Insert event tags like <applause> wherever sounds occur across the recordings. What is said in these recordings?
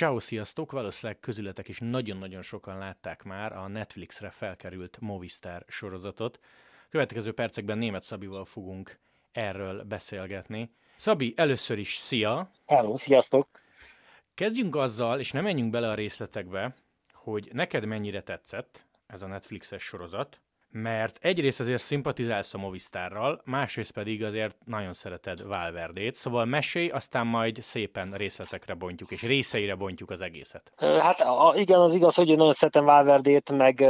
Ciao, sziasztok! Valószínűleg közületek is nagyon-nagyon sokan látták már a Netflixre felkerült Movistar sorozatot. Következő percekben német Szabival fogunk erről beszélgetni. Szabi, először is szia! Hello, sziasztok! Kezdjünk azzal, és nem menjünk bele a részletekbe, hogy neked mennyire tetszett ez a Netflixes sorozat, mert egyrészt azért szimpatizálsz a Movistárral, másrészt pedig azért nagyon szereted Valverdét, szóval mesélj, aztán majd szépen részletekre bontjuk, és részeire bontjuk az egészet. Hát igen, az igaz, hogy én nagyon szeretem Valverdét, meg,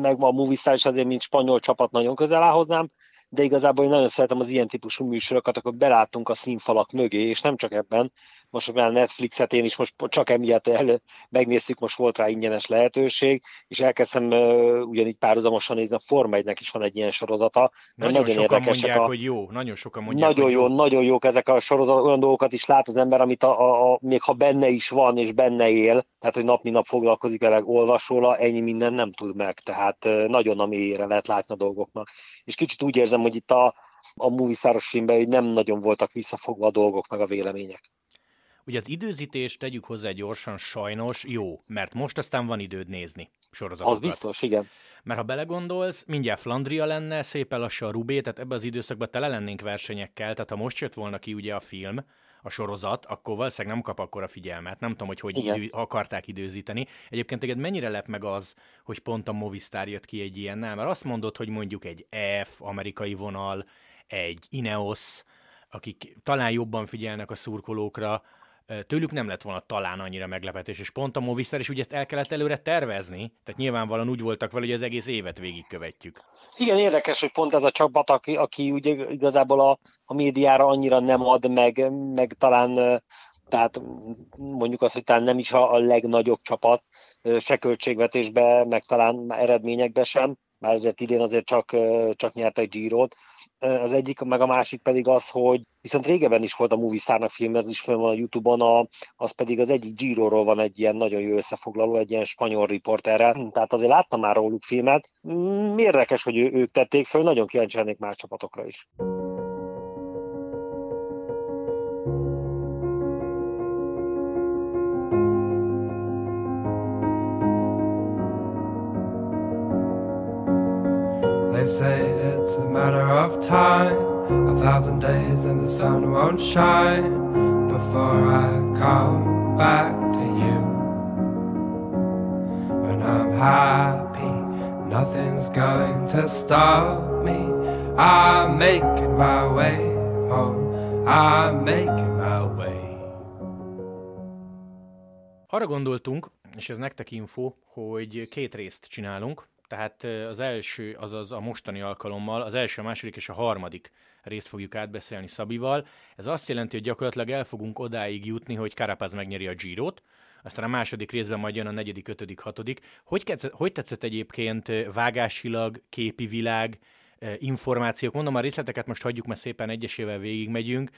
meg a Movistar is azért, mint spanyol csapat nagyon közel áll hozzám, de igazából én nagyon szeretem az ilyen típusú műsorokat, akkor belátunk a színfalak mögé, és nem csak ebben, most már Netflixet én is most csak emiatt el, megnéztük, most volt rá ingyenes lehetőség, és elkezdtem uh, ugyanígy párhuzamosan nézni, a Forma 1 is van egy ilyen sorozata. Nagyon, nagyon sokan mondják, a, hogy jó, nagyon sokan mondják, Nagyon jó, jó, nagyon jók ezek a sorozat, olyan dolgokat is lát az ember, amit a, a, a, még ha benne is van, és benne él, tehát hogy nap mint nap foglalkozik vele, olvas róla, ennyi minden nem tud meg, tehát uh, nagyon a mélyére lehet látni a dolgoknak. És kicsit úgy érzem, hogy itt a, a movie filmben hogy nem nagyon voltak visszafogva a dolgok, meg a vélemények. Ugye az időzítés, tegyük hozzá gyorsan, sajnos jó, mert most aztán van időd nézni sorozatokat. Az biztos, igen. Mert ha belegondolsz, mindjárt Flandria lenne, szépen lassan a Rubé, tehát ebbe az időszakban tele lennénk versenyekkel, tehát ha most jött volna ki ugye a film, a sorozat, akkor valószínűleg nem kap akkor a figyelmet. Nem tudom, hogy hogy idő, akarták időzíteni. Egyébként téged mennyire lep meg az, hogy pont a Movistar jött ki egy ilyennel, mert azt mondod, hogy mondjuk egy F, amerikai vonal, egy Ineos, akik talán jobban figyelnek a szurkolókra, tőlük nem lett volna talán annyira meglepetés, és pont a Movistar is ugye ezt el kellett előre tervezni, tehát nyilvánvalóan úgy voltak vele, hogy az egész évet végigkövetjük. Igen, érdekes, hogy pont ez a csapat, aki, aki ugye igazából a, a médiára annyira nem ad, meg, meg talán tehát mondjuk azt, hogy talán nem is a, a legnagyobb csapat, se költségvetésbe, meg talán eredményekbe sem, már ezért idén azért csak, csak nyertek Girot, az egyik, meg a másik pedig az, hogy viszont régebben is volt a Movie film, ez is fönn van a Youtube-on, a, az pedig az egyik Giro-ról van egy ilyen nagyon jó összefoglaló, egy ilyen spanyol riporterrel, tehát azért láttam már róluk filmet. Mm, érdekes, hogy ő, ők tették föl, nagyon kíváncsi lennék más csapatokra is. They say it's a matter of time, a thousand days and the sun won't shine before I come back to you. When I'm happy, nothing's going to stop me. I'm making my way home, I'm making my way. Arra gondoltunk, és ez nektek info, hogy két részt csinálunk. Tehát az első, azaz a mostani alkalommal, az első, a második és a harmadik részt fogjuk átbeszélni Szabival. Ez azt jelenti, hogy gyakorlatilag el fogunk odáig jutni, hogy Carapaz megnyeri a Girot, aztán a második részben majd jön a negyedik, ötödik, hatodik. Hogy, tetszett, hogy tetszett egyébként vágásilag, képi világ, információk? Mondom, a részleteket most hagyjuk, mert szépen egyesével végigmegyünk,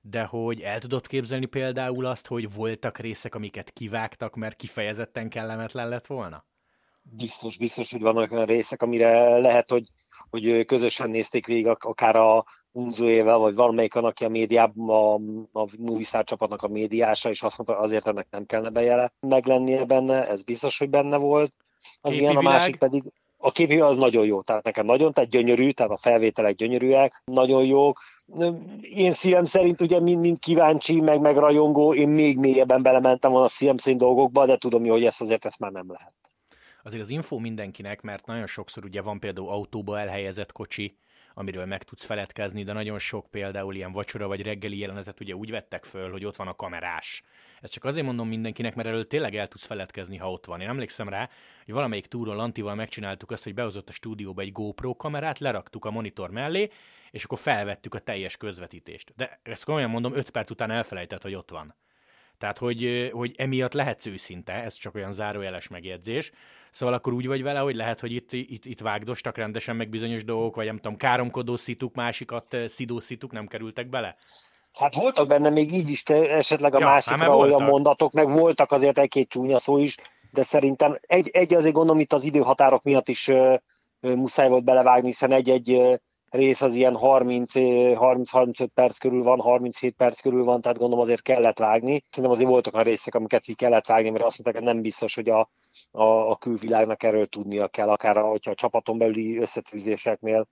de hogy el tudod képzelni például azt, hogy voltak részek, amiket kivágtak, mert kifejezetten kellemetlen lett volna? Biztos, biztos, hogy vannak olyan részek, amire lehet, hogy, hogy közösen nézték végig akár a Unzuével, vagy valamelyik aki a médiában, a, a Movistar csapatnak a médiása, és azt mondta, azért ennek nem kellene bejele meglennie benne, ez biztos, hogy benne volt. Az Képi ilyen, a másik pedig, a képi az nagyon jó, tehát nekem nagyon, tehát gyönyörű, tehát a felvételek gyönyörűek, nagyon jók. Én szívem szerint ugye mind, mind kíváncsi, meg, meg rajongó, én még mélyebben belementem volna a szívem szerint dolgokba, de tudom, hogy ezt azért ezt már nem lehet azért az info mindenkinek, mert nagyon sokszor ugye van például autóba elhelyezett kocsi, amiről meg tudsz feledkezni, de nagyon sok például ilyen vacsora vagy reggeli jelenetet ugye úgy vettek föl, hogy ott van a kamerás. Ezt csak azért mondom mindenkinek, mert erről tényleg el tudsz feledkezni, ha ott van. Én emlékszem rá, hogy valamelyik túron Lantival megcsináltuk azt, hogy behozott a stúdióba egy GoPro kamerát, leraktuk a monitor mellé, és akkor felvettük a teljes közvetítést. De ezt komolyan mondom, 5 perc után elfelejtett, hogy ott van. Tehát, hogy, hogy emiatt lehetsz őszinte, ez csak olyan zárójeles megjegyzés. Szóval akkor úgy vagy vele, hogy lehet, hogy itt, itt, itt vágdostak rendesen meg bizonyos dolgok, vagy nem tudom, káromkodó szituk, másikat szidó szituk nem kerültek bele? Hát voltak benne még így is esetleg a ja, másikra olyan mondatok, meg voltak azért egy-két csúnya szó is, de szerintem egy, egy azért gondolom itt az időhatárok miatt is uh, muszáj volt belevágni, hiszen egy-egy rész az ilyen 30-35 perc körül van, 37 perc körül van, tehát gondolom azért kellett vágni. Szerintem azért voltak a részek, amiket ki kellett vágni, mert azt mondták, hogy nem biztos, hogy a, a, a külvilágnak erről tudnia kell, akár hogyha a csapaton belüli összetűzéseknél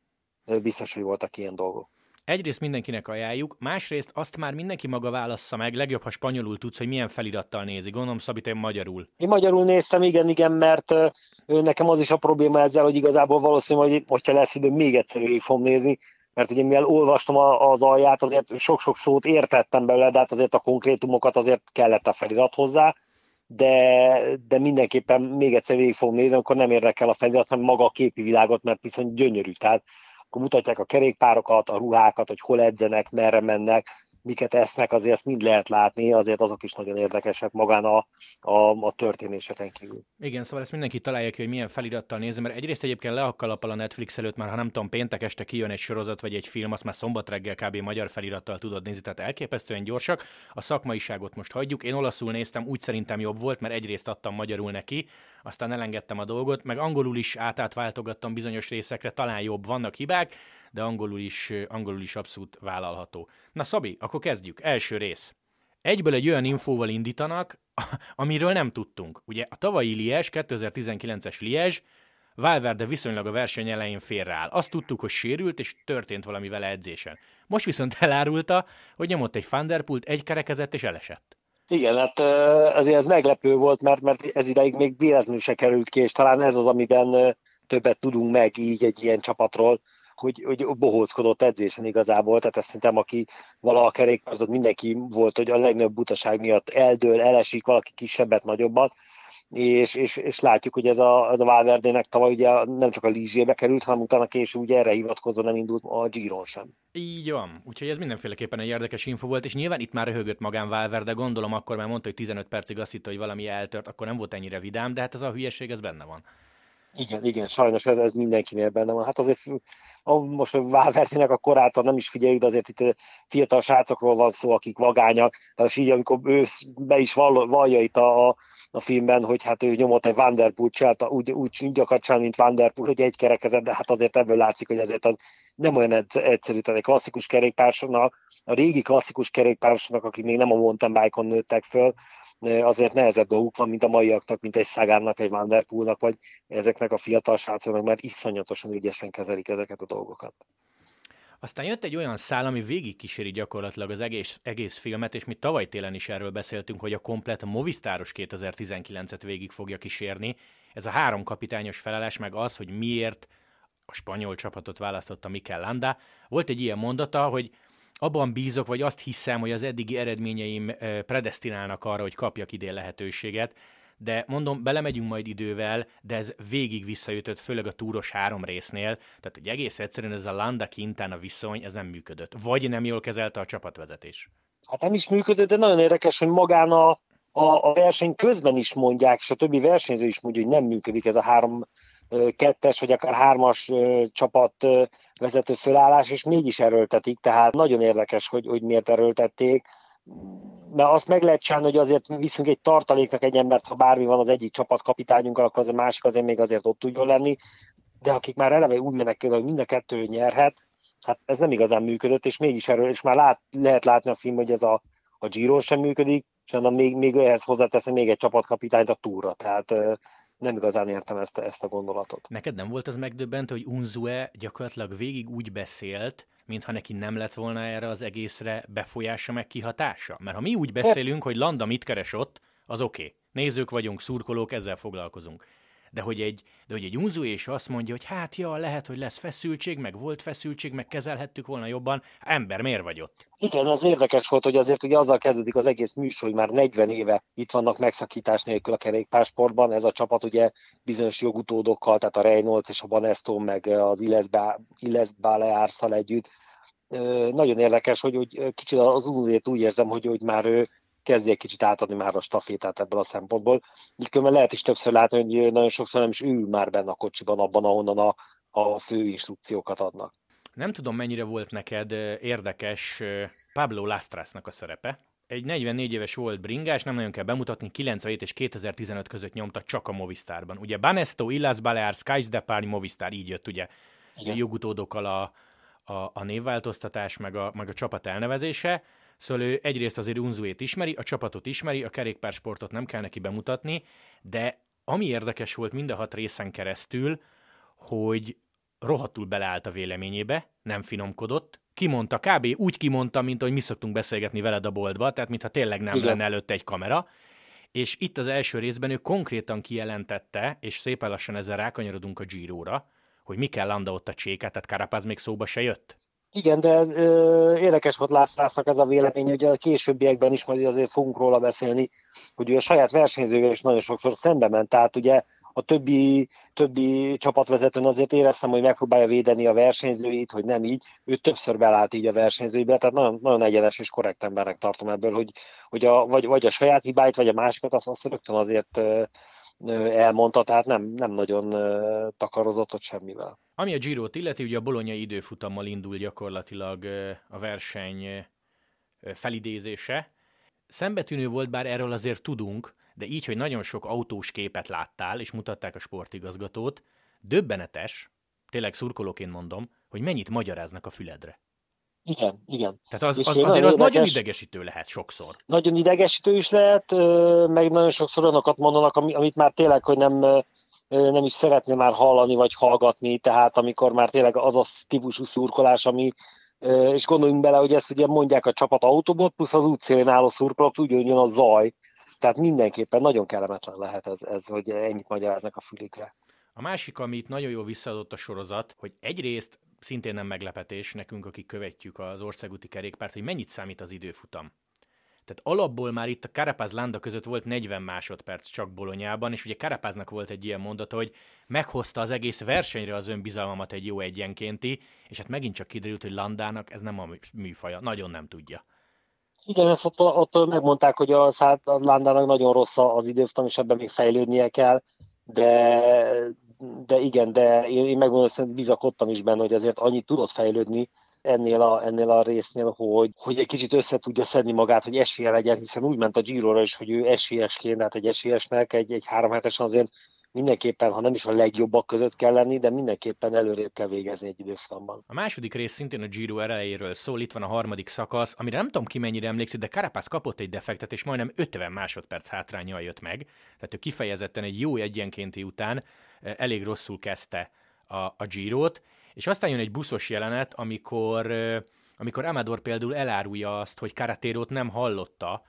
biztos, hogy voltak ilyen dolgok. Egyrészt mindenkinek ajánljuk, másrészt azt már mindenki maga válassza meg, legjobb, ha spanyolul tudsz, hogy milyen felirattal nézi. Gondolom, Szabi, te magyarul. Én magyarul néztem, igen, igen, mert nekem az is a probléma ezzel, hogy igazából valószínű, hogy hogyha lesz idő, még egyszer végig fogom nézni, mert ugye mivel olvastam az alját, azért sok-sok szót értettem belőle, de hát azért a konkrétumokat azért kellett a felirat hozzá, de, de mindenképpen még egyszer végig fogom nézni, akkor nem érdekel a felirat, hanem maga a képi világot, mert viszont gyönyörű. Tehát akkor mutatják a kerékpárokat, a ruhákat, hogy hol edzenek, merre mennek, miket esznek, azért ezt mind lehet látni, azért azok is nagyon érdekesek magán a, a, a történéseken kívül. Igen, szóval ezt mindenki találja ki, hogy milyen felirattal nézem, mert egyrészt egyébként le a a Netflix előtt, már ha nem tudom, péntek este kijön egy sorozat vagy egy film, azt már szombat reggel kb. magyar felirattal tudod nézni, tehát elképesztően gyorsak. A szakmaiságot most hagyjuk. Én olaszul néztem, úgy szerintem jobb volt, mert egyrészt adtam magyarul neki, aztán elengedtem a dolgot, meg angolul is átát váltogattam bizonyos részekre, talán jobb, vannak hibák, de angolul is, angolul is abszolút vállalható. Na Szabi, akkor kezdjük. Első rész. Egyből egy olyan infóval indítanak, <laughs> amiről nem tudtunk. Ugye a tavalyi Liège, 2019-es Liège, Valverde viszonylag a verseny elején félreáll. Azt tudtuk, hogy sérült, és történt valami vele edzésen. Most viszont <laughs> elárulta, hogy nyomott egy Thunderpult, egy kerekezett, és elesett. Igen, hát azért ez meglepő volt, mert, mert ez ideig még véletlenül se került ki, és talán ez az, amiben többet tudunk meg így egy ilyen csapatról, hogy, hogy bohóckodott edzésen igazából, tehát ezt szerintem, aki valaha kerékpározott, mindenki volt, hogy a legnagyobb butaság miatt eldől, elesik, valaki kisebbet, nagyobbat, és, és, és látjuk, hogy ez a, ez a Valverdének tavaly ugye nem csak a Lízsébe került, hanem utána később ugye erre hivatkozva nem indult a Giron sem. Így van, úgyhogy ez mindenféleképpen egy érdekes info volt, és nyilván itt már röhögött magán Valverde, gondolom akkor már mondta, hogy 15 percig azt hitt, hogy valami eltört, akkor nem volt ennyire vidám, de hát ez a hülyeség, ez benne van. Igen, igen, sajnos ez, ez mindenkinél benne van. Hát azért most a Valvertének a korától nem is figyeljük, de azért itt fiatal srácokról van szó, akik vagányak. Tehát így, amikor ő be is vall, vallja itt a, a, filmben, hogy hát ő nyomott egy Vanderpool úgy, úgy, csinálni, mint Vanderpool, hogy egy kerekezett, de hát azért ebből látszik, hogy azért az nem olyan egyszerű, tehát egy klasszikus kerékpársnak, a régi klasszikus kerékpársnak, akik még nem a mountain bike-on nőttek föl, azért nehezebb dolguk van, mint a maiaknak, mint egy Szagánnak, egy Vanderpoolnak, vagy ezeknek a fiatal srácoknak, mert iszonyatosan ügyesen kezelik ezeket a dolgokat. Aztán jött egy olyan szál, ami végig kíséri gyakorlatilag az egész, egész filmet, és mi tavaly télen is erről beszéltünk, hogy a komplet Movistáros 2019-et végig fogja kísérni. Ez a három kapitányos felelés, meg az, hogy miért a spanyol csapatot választotta Mikel Landa. Volt egy ilyen mondata, hogy abban bízok, vagy azt hiszem, hogy az eddigi eredményeim predestinálnak arra, hogy kapjak idén lehetőséget, de mondom, belemegyünk majd idővel, de ez végig visszajutott, főleg a túros három résznél, tehát hogy egész egyszerűen ez a Landa a viszony, ez nem működött. Vagy nem jól kezelte a csapatvezetés. Hát nem is működött, de nagyon érdekes, hogy magán a, a, a verseny közben is mondják, és a többi versenyző is mondja, hogy nem működik ez a három kettes, vagy akár hármas csapat vezető fölállás, és mégis erőltetik, tehát nagyon érdekes, hogy, hogy miért erőltették. Mert azt meg lehet csinálni, hogy azért viszünk egy tartaléknak egy embert, ha bármi van az egyik csapatkapitányunkkal, akkor az a másik azért még azért ott tudjon lenni, de akik már eleve úgy mennek hogy mind a kettő nyerhet, hát ez nem igazán működött, és mégis erről, és már lát, lehet látni a film, hogy ez a, a Giro sem működik, és még, még ehhez hozzáteszem még egy csapatkapitányt a túra, tehát nem igazán értem ezt, ezt a gondolatot. Neked nem volt az megdöbbentő, hogy Unzue gyakorlatilag végig úgy beszélt, mintha neki nem lett volna erre az egészre befolyása meg kihatása? Mert ha mi úgy beszélünk, hogy Landa mit keres ott, az oké. Okay. Nézők vagyunk, szurkolók, ezzel foglalkozunk de hogy egy, de hogy egy unzó és azt mondja, hogy hát ja, lehet, hogy lesz feszültség, meg volt feszültség, meg kezelhettük volna jobban. Ember, miért vagy ott? Igen, az érdekes volt, hogy azért ugye azzal kezdődik az egész műsor, hogy már 40 éve itt vannak megszakítás nélkül a kerékpársportban. Ez a csapat ugye bizonyos jogutódokkal, tehát a Reynolds és a Banesto, meg az Illes Baleárszal együtt. Nagyon érdekes, hogy, hogy kicsit az unzét úgy érzem, hogy, hogy már ő kezdi egy kicsit átadni már a stafétát ebből a szempontból. Így különben lehet is többször látni, hogy nagyon sokszor nem is ül már benne a kocsiban, abban, ahonnan a, a fő instrukciókat adnak. Nem tudom, mennyire volt neked érdekes Pablo Lastrasnak a szerepe. Egy 44 éves volt bringás, nem nagyon kell bemutatni, 97 és 2015 között nyomta csak a Movistarban. Ugye Banesto, Illas Balear, Skies Depart, Movistar, így jött ugye Igen. jogutódokkal a, a, a névváltoztatás, meg a, meg a csapat elnevezése. Szóval ő egyrészt azért Unzuét ismeri, a csapatot ismeri, a kerékpársportot nem kell neki bemutatni, de ami érdekes volt mind a hat részen keresztül, hogy rohadtul beleállt a véleményébe, nem finomkodott, kimondta, kb. úgy kimondta, mint ahogy mi szoktunk beszélgetni veled a boltba, tehát mintha tényleg nem Igen. lenne előtte egy kamera, és itt az első részben ő konkrétan kijelentette, és szépen lassan ezzel rákanyarodunk a Giro-ra, hogy mi kell Landa ott a csékát, tehát Karapaz még szóba se jött. Igen, de ö, érdekes volt Lászlásznak ez a vélemény, hogy a későbbiekben is majd azért fogunk róla beszélni, hogy ő a saját versenyzővel is nagyon sokszor szembe ment, tehát ugye a többi, többi csapatvezetőn azért éreztem, hogy megpróbálja védeni a versenyzőit, hogy nem így. Ő többször belállt így a versenyzőibe, tehát nagyon, nagyon egyenes és korrekt embernek tartom ebből, hogy, hogy a, vagy, vagy a saját hibáit, vagy a másikat, azt, azt rögtön azért elmondta, tehát nem, nem nagyon takarozott ott semmivel. Ami a giro illeti, ugye a bolonyai időfutammal indul gyakorlatilag a verseny felidézése. Szembetűnő volt, bár erről azért tudunk, de így, hogy nagyon sok autós képet láttál, és mutatták a sportigazgatót, döbbenetes, tényleg szurkolóként mondom, hogy mennyit magyaráznak a füledre. Igen, igen. Tehát az, az, az azért az nagyon idegesítő lehet sokszor. Nagyon idegesítő is lehet, meg nagyon sokszor olyanokat mondanak, amit már tényleg, hogy nem, nem is szeretné már hallani vagy hallgatni, tehát amikor már tényleg az a típusú szurkolás, ami, és gondoljunk bele, hogy ezt ugye mondják a csapat autóból, plusz az útszélén álló szurkolók, úgy jön a zaj, tehát mindenképpen nagyon kellemetlen lehet ez, ez hogy ennyit magyaráznak a fülikre. A másik, amit nagyon jól visszaadott a sorozat, hogy egyrészt szintén nem meglepetés nekünk, akik követjük az országúti kerékpárt, hogy mennyit számít az időfutam. Tehát alapból már itt a Karapáz Landa között volt 40 másodperc csak Bolonyában, és ugye Karapáznak volt egy ilyen mondata, hogy meghozta az egész versenyre az önbizalmamat egy jó egyenkénti, és hát megint csak kiderült, hogy Landának ez nem a műfaja, nagyon nem tudja. Igen, ezt ott, ott megmondták, hogy a, a Landának nagyon rossz az időfutam, és ebben még fejlődnie kell, de, de igen, de én, én megmondom, hogy bizakodtam is benne, hogy azért annyit tudott fejlődni ennél a, ennél a résznél, hogy, hogy egy kicsit össze tudja szedni magát, hogy esélye legyen, hiszen úgy ment a Giro-ra is, hogy ő esélyesként, hát egy esélyesnek egy, egy három hetesen azért mindenképpen, ha nem is a legjobbak között kell lenni, de mindenképpen előrébb kell végezni egy időfutamban. A második rész szintén a Giro elejéről szól, itt van a harmadik szakasz, amire nem tudom ki mennyire emlékszik, de Carapaz kapott egy defektet, és majdnem 50 másodperc hátrányjal jött meg, tehát ő kifejezetten egy jó egyenkénti után elég rosszul kezdte a, a Girot, és aztán jön egy buszos jelenet, amikor, amikor Amador például elárulja azt, hogy Karatérót nem hallotta,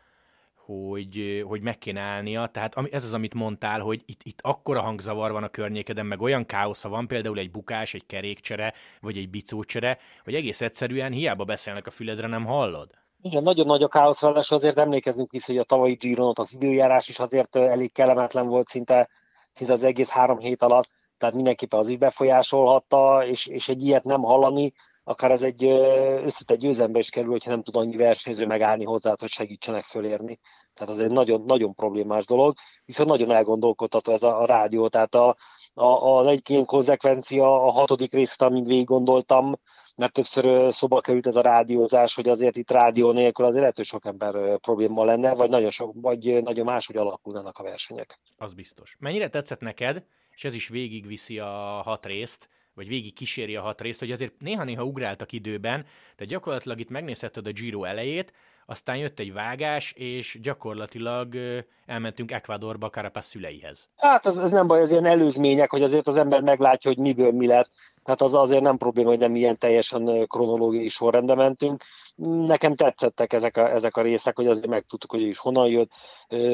hogy, hogy meg kéne állnia. Tehát ez az, amit mondtál, hogy itt, itt akkora hangzavar van a környékeden, meg olyan káosza van, például egy bukás, egy kerékcsere, vagy egy bicócsere, hogy egész egyszerűen hiába beszélnek a füledre, nem hallod. Igen, nagyon nagy a káosz, ráadásul azért emlékezünk vissza, hogy a tavalyi Gironot az időjárás is azért elég kellemetlen volt szinte, szinte az egész három hét alatt, tehát mindenképpen az is befolyásolhatta, és, és egy ilyet nem hallani, akár ez egy összetett győzelembe is kerül, hogyha nem tud annyi versenyző megállni hozzá, hogy segítsenek fölérni. Tehát az egy nagyon, nagyon problémás dolog, viszont nagyon elgondolkodható ez a, a rádió, tehát a, a, a egyik ilyen konzekvencia a hatodik részt, amint végig gondoltam, mert többször szoba került ez a rádiózás, hogy azért itt rádió nélkül azért lehet, hogy sok ember probléma lenne, vagy nagyon, sok, vagy nagyon máshogy alakulnának a versenyek. Az biztos. Mennyire tetszett neked, és ez is végigviszi a hat részt, vagy végig kíséri a hat részt, hogy azért néha-néha ugráltak időben, de gyakorlatilag itt megnézheted a Giro elejét, aztán jött egy vágás, és gyakorlatilag elmentünk Ecuadorba Carapaz szüleihez. Hát ez, ez nem baj, ez ilyen előzmények, hogy azért az ember meglátja, hogy miből mi lett. Tehát az azért nem probléma, hogy nem ilyen teljesen kronológiai sorrendben mentünk. Nekem tetszettek ezek a, ezek a részek, hogy azért megtudtuk, hogy ő is honnan jött,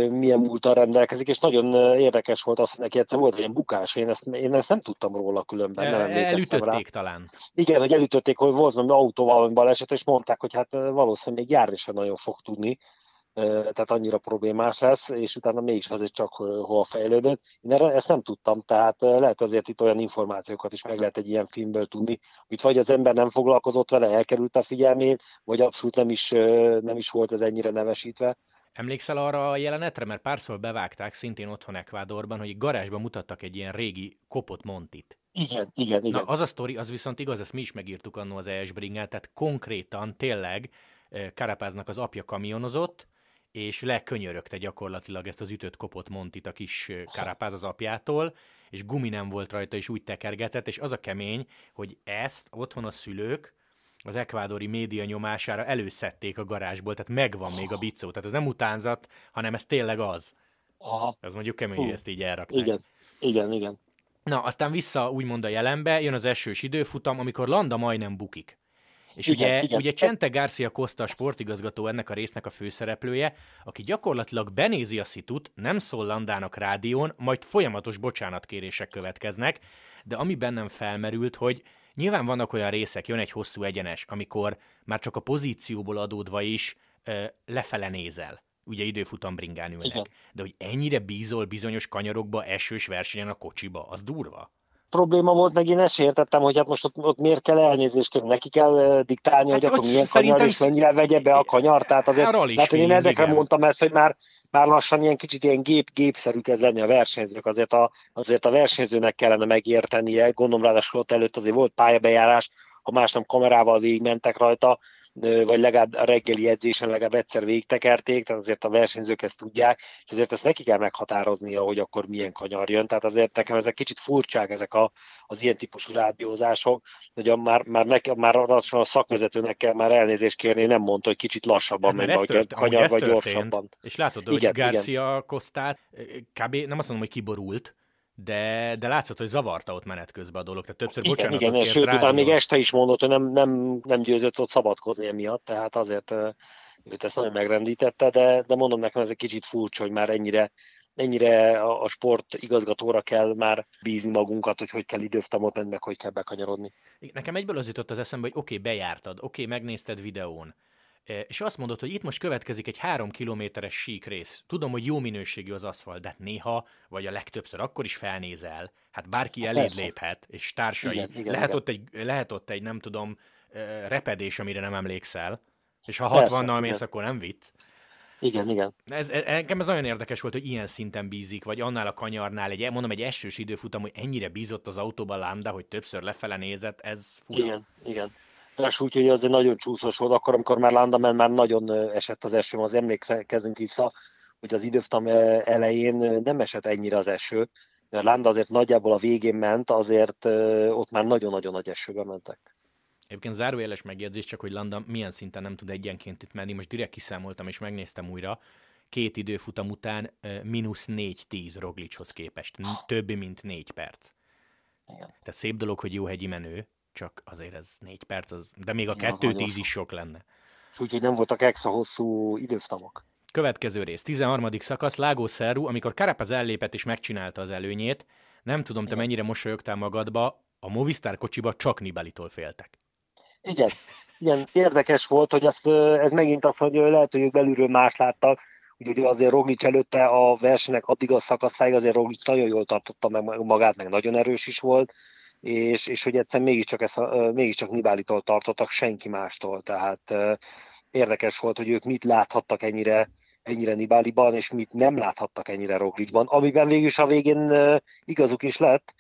milyen múltal rendelkezik, és nagyon érdekes volt az, hogy neki egyszer volt egy ilyen bukás, én ezt, én ezt nem tudtam róla különben. Nem elütötték rá. talán. Igen, hogy elütötték, hogy volt valami autóval baleset, és mondták, hogy hát valószínűleg még járni sem nagyon fog tudni tehát annyira problémás lesz, és utána mégis azért csak hol fejlődött. Én erre, ezt nem tudtam, tehát lehet azért itt olyan információkat is meg lehet egy ilyen filmből tudni, hogy vagy az ember nem foglalkozott vele, elkerült a figyelmét, vagy abszolút nem is, nem is volt ez ennyire nevesítve. Emlékszel arra a jelenetre, mert párszor bevágták szintén otthon Ekvádorban, hogy garázsban mutattak egy ilyen régi kopott montit. Igen, igen, igen. Na, az a sztori, az viszont igaz, ezt mi is megírtuk annó az ES tehát konkrétan tényleg Karapáznak az apja kamionozott, és lekönyörögte gyakorlatilag ezt az ütött kopott Montit a kis karapáz az apjától, és gumi nem volt rajta, és úgy tekergetett, és az a kemény, hogy ezt otthon a szülők az ekvádori média nyomására előszedték a garázsból, tehát megvan még a bicó. Tehát ez nem utánzat, hanem ez tényleg az. Aha. Ez mondjuk kemény, hogy ezt így elrakták. Igen, igen, igen. Na, aztán vissza úgymond a jelenbe, jön az esős időfutam, amikor Landa majdnem bukik. És igen, ugye, igen. ugye Csente Garcia Costa, sportigazgató ennek a résznek a főszereplője, aki gyakorlatilag benézi a szitut, nem szól Landának rádión, majd folyamatos bocsánatkérések következnek, de ami bennem felmerült, hogy nyilván vannak olyan részek, jön egy hosszú egyenes, amikor már csak a pozícióból adódva is ö, lefele nézel ugye időfutam bringán ülnek. Igen. De hogy ennyire bízol bizonyos kanyarokba, esős versenyen a kocsiba, az durva probléma volt, meg én ezt értettem, hogy hát most ott, ott miért kell elnézést kérni, neki kell diktálni, hát hogy akkor milyen kanyar, és mennyire vegye be a kanyar, tehát azért, hát, én ezekre igen. mondtam ezt, hogy már, már lassan ilyen kicsit ilyen gép, gépszerű kezd lenni a versenyzők, azért a, azért a versenyzőnek kellene megértenie, gondolom ráadásul ott előtt azért volt pályabejárás, ha más nem kamerával végigmentek rajta, vagy legalább a reggeli edzésen legalább egyszer végtekerték, tehát azért a versenyzők ezt tudják, és azért ezt neki kell meghatároznia, hogy akkor milyen kanyar jön. Tehát azért nekem ezek kicsit furcsák ezek a, az ilyen típusú rádiózások, hogy a, már, már, nekem, már a szakvezetőnek kell már elnézést kérni, nem mondta, hogy kicsit lassabban hát, megy, vagy tört, kanyar, vagy gyorsabban. És látod, hogy igen, Garcia Kostát kb. nem azt mondom, hogy kiborult, de, de látszott, hogy zavarta ott menet közben a dolog, tehát többször igen, bocsánatot igen, kért sőt, utána még este is mondott, hogy nem, nem, nem győzött ott szabadkozni emiatt, tehát azért őt ezt nagyon megrendítette, de, de mondom nekem ez egy kicsit furcsa, hogy már ennyire, ennyire a, a sport igazgatóra kell már bízni magunkat, hogy hogy kell időftamot menni, meg hogy kell bekanyarodni. Nekem egyből az jutott az eszembe, hogy oké, okay, bejártad, oké, okay, megnézted videón, és azt mondod, hogy itt most következik egy három kilométeres sík rész. Tudom, hogy jó minőségű az aszfalt, de hát néha, vagy a legtöbbször akkor is felnézel. Hát bárki hát eléd léphet, és társai. Igen, igen, lehet, igen. Ott egy, lehet ott egy, nem tudom, repedés, amire nem emlékszel. És ha 60-nal mész, akkor nem vicc. Igen, igen. Ez, engem ez nagyon érdekes volt, hogy ilyen szinten bízik, vagy annál a kanyarnál, egy, mondom, egy esős időfutam, hogy ennyire bízott az autóban Landa, hogy többször lefele nézett, ez fura. Igen, igen. Ráadásul úgy, hogy azért nagyon csúszos volt, akkor, amikor már Landamen már nagyon esett az eső, az emlékezünk vissza, hogy az időftam elején nem esett ennyire az eső, mert Landa azért nagyjából a végén ment, azért ott már nagyon-nagyon nagy esőbe mentek. Egyébként zárójeles megjegyzés csak, hogy Landa milyen szinten nem tud egyenként itt menni. Most direkt kiszámoltam és megnéztem újra. Két időfutam után mínusz 4-10 Roglicshoz képest. Több, mint négy perc. Igen. Tehát szép dolog, hogy jó hegyi menő, csak azért ez négy perc, az, de még a kettő tíz is sok lenne. És úgyhogy nem voltak extra hosszú időftamok. Következő rész, 13. szakasz, Lágó Szerú, amikor Carapaz ellépett és megcsinálta az előnyét, nem tudom, te Igen. mennyire mosolyogtál magadba, a Movistar kocsiba csak Nibalitól féltek. Igen, igen, érdekes volt, hogy ez, ez megint az, hogy lehet, hogy ők belülről más láttak, úgyhogy azért Roglic előtte a versenynek addig a szakaszáig azért Roglic nagyon jól tartotta meg magát, meg nagyon erős is volt, és, és hogy egyszer mégiscsak, ezt, mégiscsak Nibálitól tartottak senki mástól, tehát érdekes volt, hogy ők mit láthattak ennyire, ennyire Nibáliban, és mit nem láthattak ennyire Roglicban, amiben végül is a végén igazuk is lett,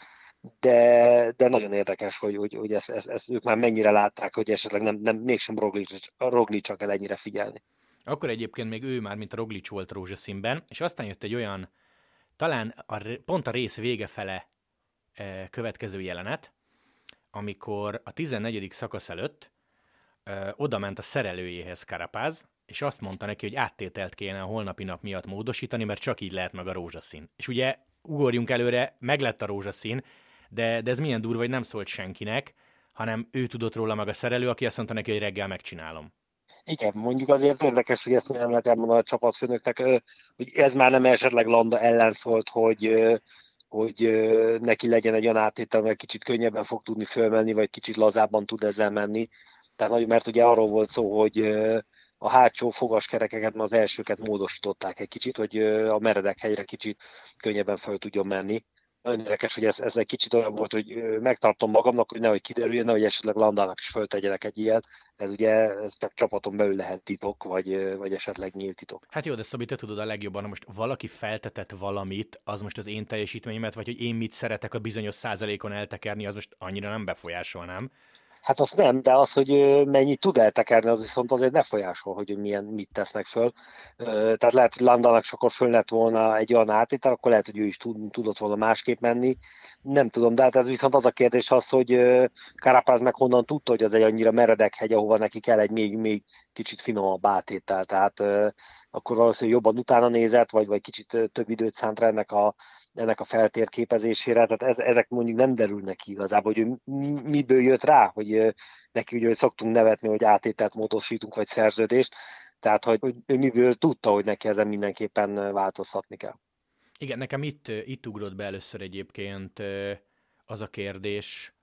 de, de nagyon érdekes, hogy, hogy, hogy ezt, ezt, ezt, ők már mennyire látták, hogy esetleg nem, nem mégsem Roglic, Roglic kell ennyire figyelni. Akkor egyébként még ő már, mint Roglic volt rózsaszínben, és aztán jött egy olyan, talán a, pont a rész vége fele következő jelenet, amikor a 14. szakasz előtt e, oda ment a szerelőjéhez Karapáz, és azt mondta neki, hogy áttételt kéne a holnapi nap miatt módosítani, mert csak így lehet meg a rózsaszín. És ugye ugorjunk előre, meg lett a rózsaszín, de, de ez milyen durva, hogy nem szólt senkinek, hanem ő tudott róla meg a szerelő, aki azt mondta neki, hogy reggel megcsinálom. Igen, mondjuk azért érdekes, hogy ezt nem lehet elmondani a csapatfőnöknek, hogy ez már nem esetleg Landa ellen szólt, hogy hogy neki legyen egy olyan áttétel, mert kicsit könnyebben fog tudni fölmenni, vagy kicsit lazábban tud ezzel menni. Tehát, mert ugye arról volt szó, hogy a hátsó fogaskerekeket, az elsőket módosították egy kicsit, hogy a meredek helyre kicsit könnyebben föl tudjon menni nagyon érdekes, hogy ez, ez egy kicsit olyan volt, hogy megtartom magamnak, hogy nehogy kiderüljön, hogy esetleg Landának is föltegyenek egy ilyet. Ez ugye ez csak csapaton belül lehet titok, vagy, vagy esetleg nyílt titok. Hát jó, de Szabi, te tudod a legjobban, ha most valaki feltetett valamit, az most az én teljesítményemet, vagy hogy én mit szeretek a bizonyos százalékon eltekerni, az most annyira nem befolyásolnám. Hát azt nem, de az, hogy mennyit tud eltekerni, az viszont azért befolyásol, hogy milyen, mit tesznek föl. Tehát lehet, hogy Landának sokkal föl lett volna egy olyan átétel, akkor lehet, hogy ő is tud, tudott volna másképp menni. Nem tudom, de hát ez viszont az a kérdés az, hogy Karapáz meg honnan tudta, hogy az egy annyira meredek hegy, ahova neki kell egy még, még kicsit finomabb átétel. Tehát akkor valószínűleg jobban utána nézett, vagy, vagy kicsit több időt szánt rá ennek a, ennek a feltérképezésére, tehát ez, ezek mondjuk nem derülnek ki igazából, hogy ő miből jött rá, hogy neki ugye szoktunk nevetni, hogy átételt módosítunk, vagy szerződést, tehát hogy, hogy ő miből tudta, hogy neki ezen mindenképpen változtatni kell. Igen, nekem itt, itt ugrott be először egyébként az a kérdés,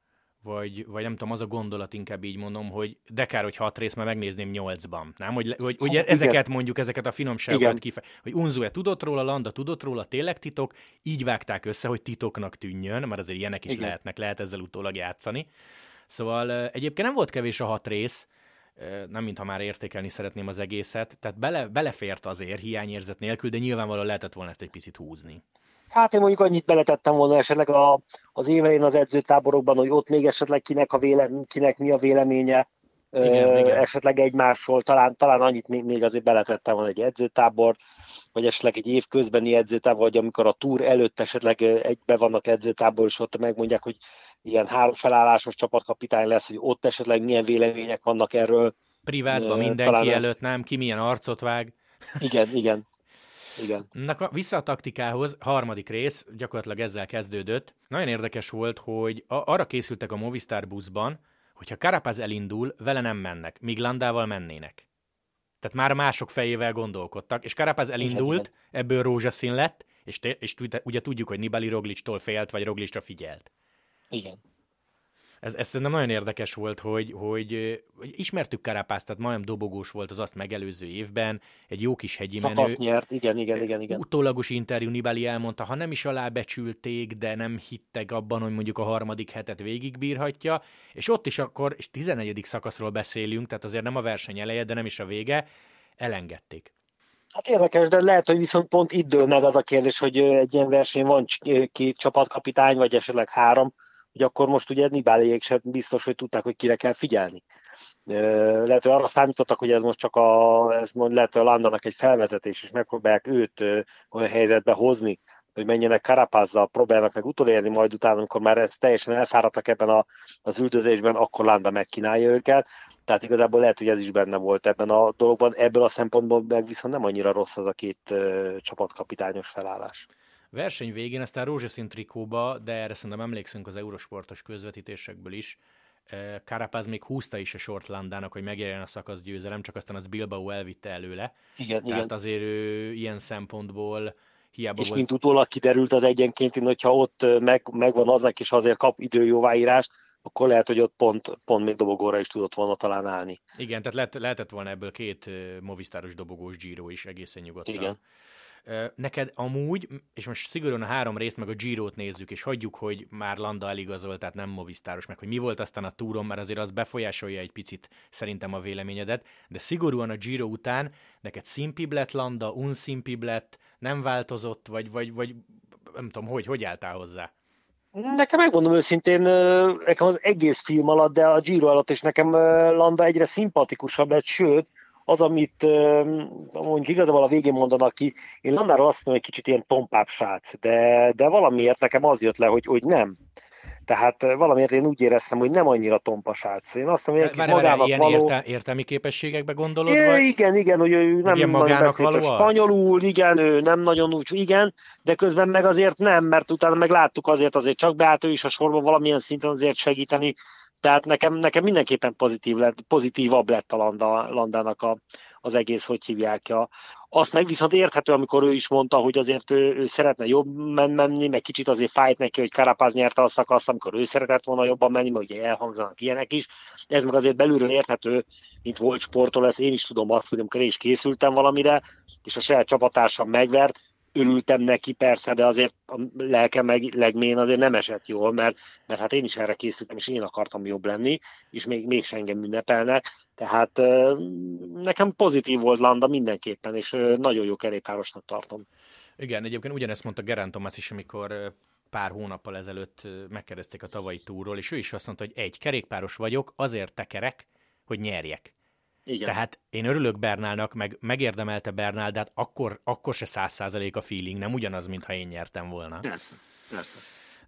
vagy, vagy nem tudom, az a gondolat inkább így mondom, hogy de kár, hogy hat rész, mert megnézném nyolcban. Nem? Hogy, hogy, hogy hát, ezeket igen. mondjuk, ezeket a finomságokat kife... Hogy Unzue tudott róla, Landa tudott róla, tényleg titok, így vágták össze, hogy titoknak tűnjön, mert azért ilyenek is igen. lehetnek, lehet ezzel utólag játszani. Szóval egyébként nem volt kevés a hat rész, nem mintha már értékelni szeretném az egészet, tehát bele, belefért azért hiányérzet nélkül, de nyilvánvalóan lehetett volna ezt egy picit húzni. Hát én mondjuk annyit beletettem volna esetleg a, az évelén az edzőtáborokban, hogy ott még esetleg kinek, a véle, kinek mi a véleménye, igen, ö, igen. esetleg egymásról, talán, talán annyit még, még azért beletettem volna egy edzőtábor, vagy esetleg egy év közbeni edzőtábor, vagy amikor a túr előtt esetleg egybe vannak edzőtábor, és ott megmondják, hogy ilyen három felállásos csapatkapitány lesz, hogy ott esetleg milyen vélemények vannak erről. Privátban mindenki előtt, nem? Ki milyen arcot vág. Igen, igen. Igen. Na, vissza a taktikához, harmadik rész, gyakorlatilag ezzel kezdődött. Nagyon érdekes volt, hogy a, arra készültek a Movistar buszban, hogyha Carapaz elindul, vele nem mennek, míg Landával mennének. Tehát már mások fejével gondolkodtak, és Carapaz elindult, igen, igen. ebből rózsaszín lett, és, te, és ugye tudjuk, hogy Nibali Roglicstól félt, vagy Roglicsra figyelt. Igen ez, ez szerintem nagyon érdekes volt, hogy, hogy, hogy ismertük Karapászt, tehát majdnem dobogós volt az azt megelőző évben, egy jó kis hegyi Szakasz menő. nyert, igen, igen, igen, igen. Utólagos interjú Nibali elmondta, ha nem is alábecsülték, de nem hittek abban, hogy mondjuk a harmadik hetet végigbírhatja, és ott is akkor, és 11. szakaszról beszélünk, tehát azért nem a verseny eleje, de nem is a vége, elengedték. Hát érdekes, de lehet, hogy viszont pont itt dől meg az a kérdés, hogy egy ilyen verseny van két csapatkapitány, vagy esetleg három, hogy akkor most ugye Nibáliék sem biztos, hogy tudták, hogy kire kell figyelni. Lehet, hogy arra számítottak, hogy ez most csak a, ez lehet, hogy a Landanak egy felvezetés, és megpróbálják őt olyan helyzetbe hozni, hogy menjenek Karapázzal, próbálnak meg utolérni, majd utána, amikor már ezt teljesen elfáradtak ebben a, az üldözésben, akkor Landa megkínálja őket. Tehát igazából lehet, hogy ez is benne volt ebben a dologban. Ebből a szempontból meg viszont nem annyira rossz az a két uh, csapatkapitányos felállás. Verseny végén aztán rózsaszín trikóba, de erre szerintem emlékszünk az eurosportos közvetítésekből is, Karapáz még húzta is a sort Landának, hogy megjelenjen a szakasz győzelem, csak aztán az Bilbao elvitte előle. Igen, Tehát igen. azért ő ilyen szempontból hiába És volt... mint utólag kiderült az egyenként, hogyha ott meg, megvan aznak, és azért kap időjóváírást, akkor lehet, hogy ott pont, pont még dobogóra is tudott volna talán állni. Igen, tehát lehet, lehetett volna ebből két movisztáros dobogós Giro is egészen nyugodtan. Igen. Neked amúgy, és most szigorúan a három részt, meg a Giro-t nézzük, és hagyjuk, hogy már Landa eligazolt, tehát nem movisztáros, meg hogy mi volt aztán a túron, mert azért az befolyásolja egy picit szerintem a véleményedet, de szigorúan a Giro után neked szimpibb lett Landa, unszimpibb lett, nem változott, vagy, vagy, vagy nem tudom, hogy, hogy álltál hozzá? Nekem megmondom őszintén, nekem az egész film alatt, de a Giro alatt is nekem Landa egyre szimpatikusabb lett, sőt, az, amit mondjuk igazából a végén mondanak ki, én Landáról azt mondom, hogy kicsit ilyen pompább srác, de, de valamiért nekem az jött le, hogy, hogy nem. Tehát valamiért én úgy éreztem, hogy nem annyira tompa srác. Én azt mondom, hogy magának ilyen való... Érte, értelmi képességekbe gondolod? É, vagy? Igen, igen, hogy ő nem ilyen nagyon beszélt spanyolul, igen, ő nem nagyon úgy, igen, de közben meg azért nem, mert utána meg láttuk azért azért csak beállt ő is a sorba valamilyen szinten azért segíteni, tehát nekem, nekem mindenképpen pozitív lett, pozitívabb lett a Landa, Landának a, az egész, hogy hívják ja. Azt meg viszont érthető, amikor ő is mondta, hogy azért ő, ő szeretne jobb menni, meg kicsit azért fájt neki, hogy Karapáz nyerte a szakaszt, amikor ő szeretett volna jobban menni, mert ugye elhangzanak ilyenek is. Ez meg azért belülről érthető, mint volt sportol, ezt én is tudom azt, hogy amikor én is készültem valamire, és a saját csapatársam megvert, örültem neki persze, de azért a lelkem meg legmén azért nem esett jól, mert, mert hát én is erre készültem, és én akartam jobb lenni, és még, mégse engem ünnepelnek. Tehát nekem pozitív volt Landa mindenképpen, és nagyon jó kerékpárosnak tartom. Igen, egyébként ugyanezt mondta Gerán Thomas is, amikor pár hónappal ezelőtt megkérdezték a tavalyi túról, és ő is azt mondta, hogy egy kerékpáros vagyok, azért tekerek, hogy nyerjek. Igen. Tehát én örülök Bernálnak, meg megérdemelte Bernál, de hát akkor, akkor se száz százalék a feeling, nem ugyanaz, mintha én nyertem volna. Persze, persze.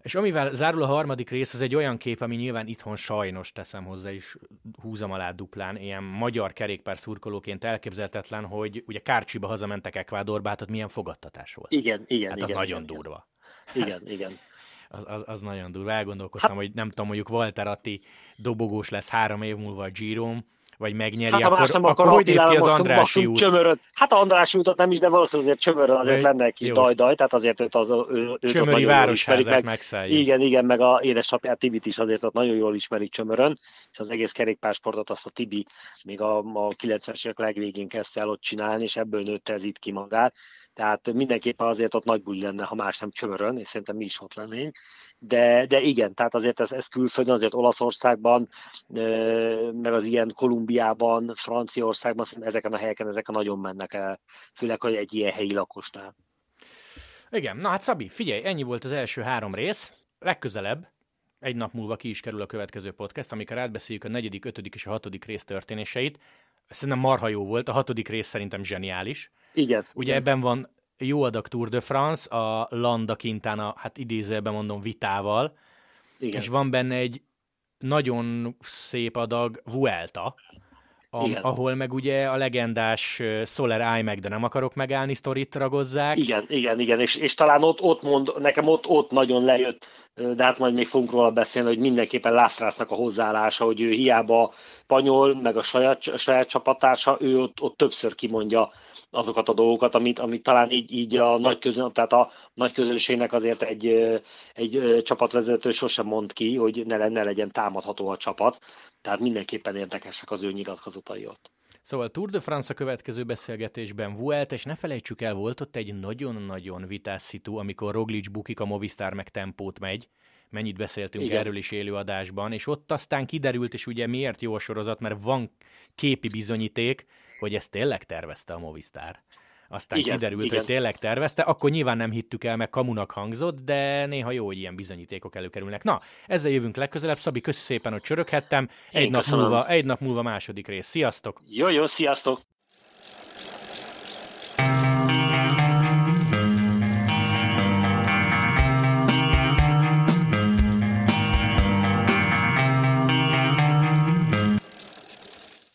És amivel zárul a harmadik rész, az egy olyan kép, ami nyilván itthon sajnos teszem hozzá, és húzom alá duplán, ilyen magyar kerékpár szurkolóként elképzelhetetlen, hogy ugye Kárcsiba hazamentek Ekvádorba, hát ott milyen fogadtatás volt. Igen, igen, hát igen. az igen, nagyon igen. durva. Igen, igen. <laughs> Az, az, az nagyon durva. Elgondolkoztam, hát, hogy nem tudom, mondjuk Walter Atti dobogós lesz három év múlva a Giro-n, vagy megnyeri, hát, akkor, akkor, akkor hogy néz ki az Andrási út? Csömörön. Hát a Andrási útot nem is, de valószínűleg azért Csömörön azért lenne egy kis dajdaj, tehát azért őt az, ő, őt Csömöri városházát megszálljuk. Igen, igen, meg a édesapját Tibit is azért ott nagyon jól ismeri Csömörön, és az egész kerékpársportot azt a Tibi még a, a 90-es évek legvégén kezdte el ott csinálni, és ebből nőtte ez itt ki magát. Tehát mindenképpen azért ott nagy buli lenne, ha más nem Csömörön, és szerintem mi is ott lennénk de, de igen, tehát azért ez, ez külföldön, azért Olaszországban, meg az ilyen Kolumbiában, Franciaországban, ezeken a helyeken ezek a nagyon mennek el, főleg, hogy egy ilyen helyi lakosnál. Igen, na hát Szabi, figyelj, ennyi volt az első három rész, legközelebb, egy nap múlva ki is kerül a következő podcast, amikor átbeszéljük a negyedik, ötödik és a hatodik rész történéseit. Szerintem marha jó volt, a hatodik rész szerintem zseniális. Igen. Ugye igen. ebben van jó adag Tour de France, a Landa Quintana, hát idézőben mondom, vitával, Igen. és van benne egy nagyon szép adag Vuelta, a, ahol meg ugye a legendás Soler I meg, de nem akarok megállni, sztorit ragozzák. Igen, igen, igen, és, és talán ott, ott mond, nekem ott, ott nagyon lejött, de hát majd még fogunk róla beszélni, hogy mindenképpen Lászrásznak a hozzáállása, hogy ő hiába panyol, meg a saját, a saját csapatása, ő ott, ott többször kimondja azokat a dolgokat, amit, amit talán így, így a nagy közön, tehát a nagy közönségnek azért egy, egy csapatvezető sosem mond ki, hogy ne, ne legyen támadható a csapat. Tehát mindenképpen érdekesek az ő nyilatkozatai ott. Szóval Tour de France a következő beszélgetésben volt, és ne felejtsük el, volt ott egy nagyon-nagyon vitás szitu, amikor Roglic bukik, a Movistar meg tempót megy, mennyit beszéltünk Igen. erről is élőadásban, és ott aztán kiderült, és ugye miért jó a sorozat, mert van képi bizonyíték, hogy ezt tényleg tervezte a Movistar aztán igen, kiderült, igen. hogy tényleg tervezte, akkor nyilván nem hittük el, meg kamunak hangzott, de néha jó, hogy ilyen bizonyítékok előkerülnek. Na, ezzel jövünk legközelebb. Szabi, köszi szépen, hogy csöröghettem. Egy, Én nap köszönöm. múlva, egy nap múlva második rész. Sziasztok! Jó, jó, sziasztok!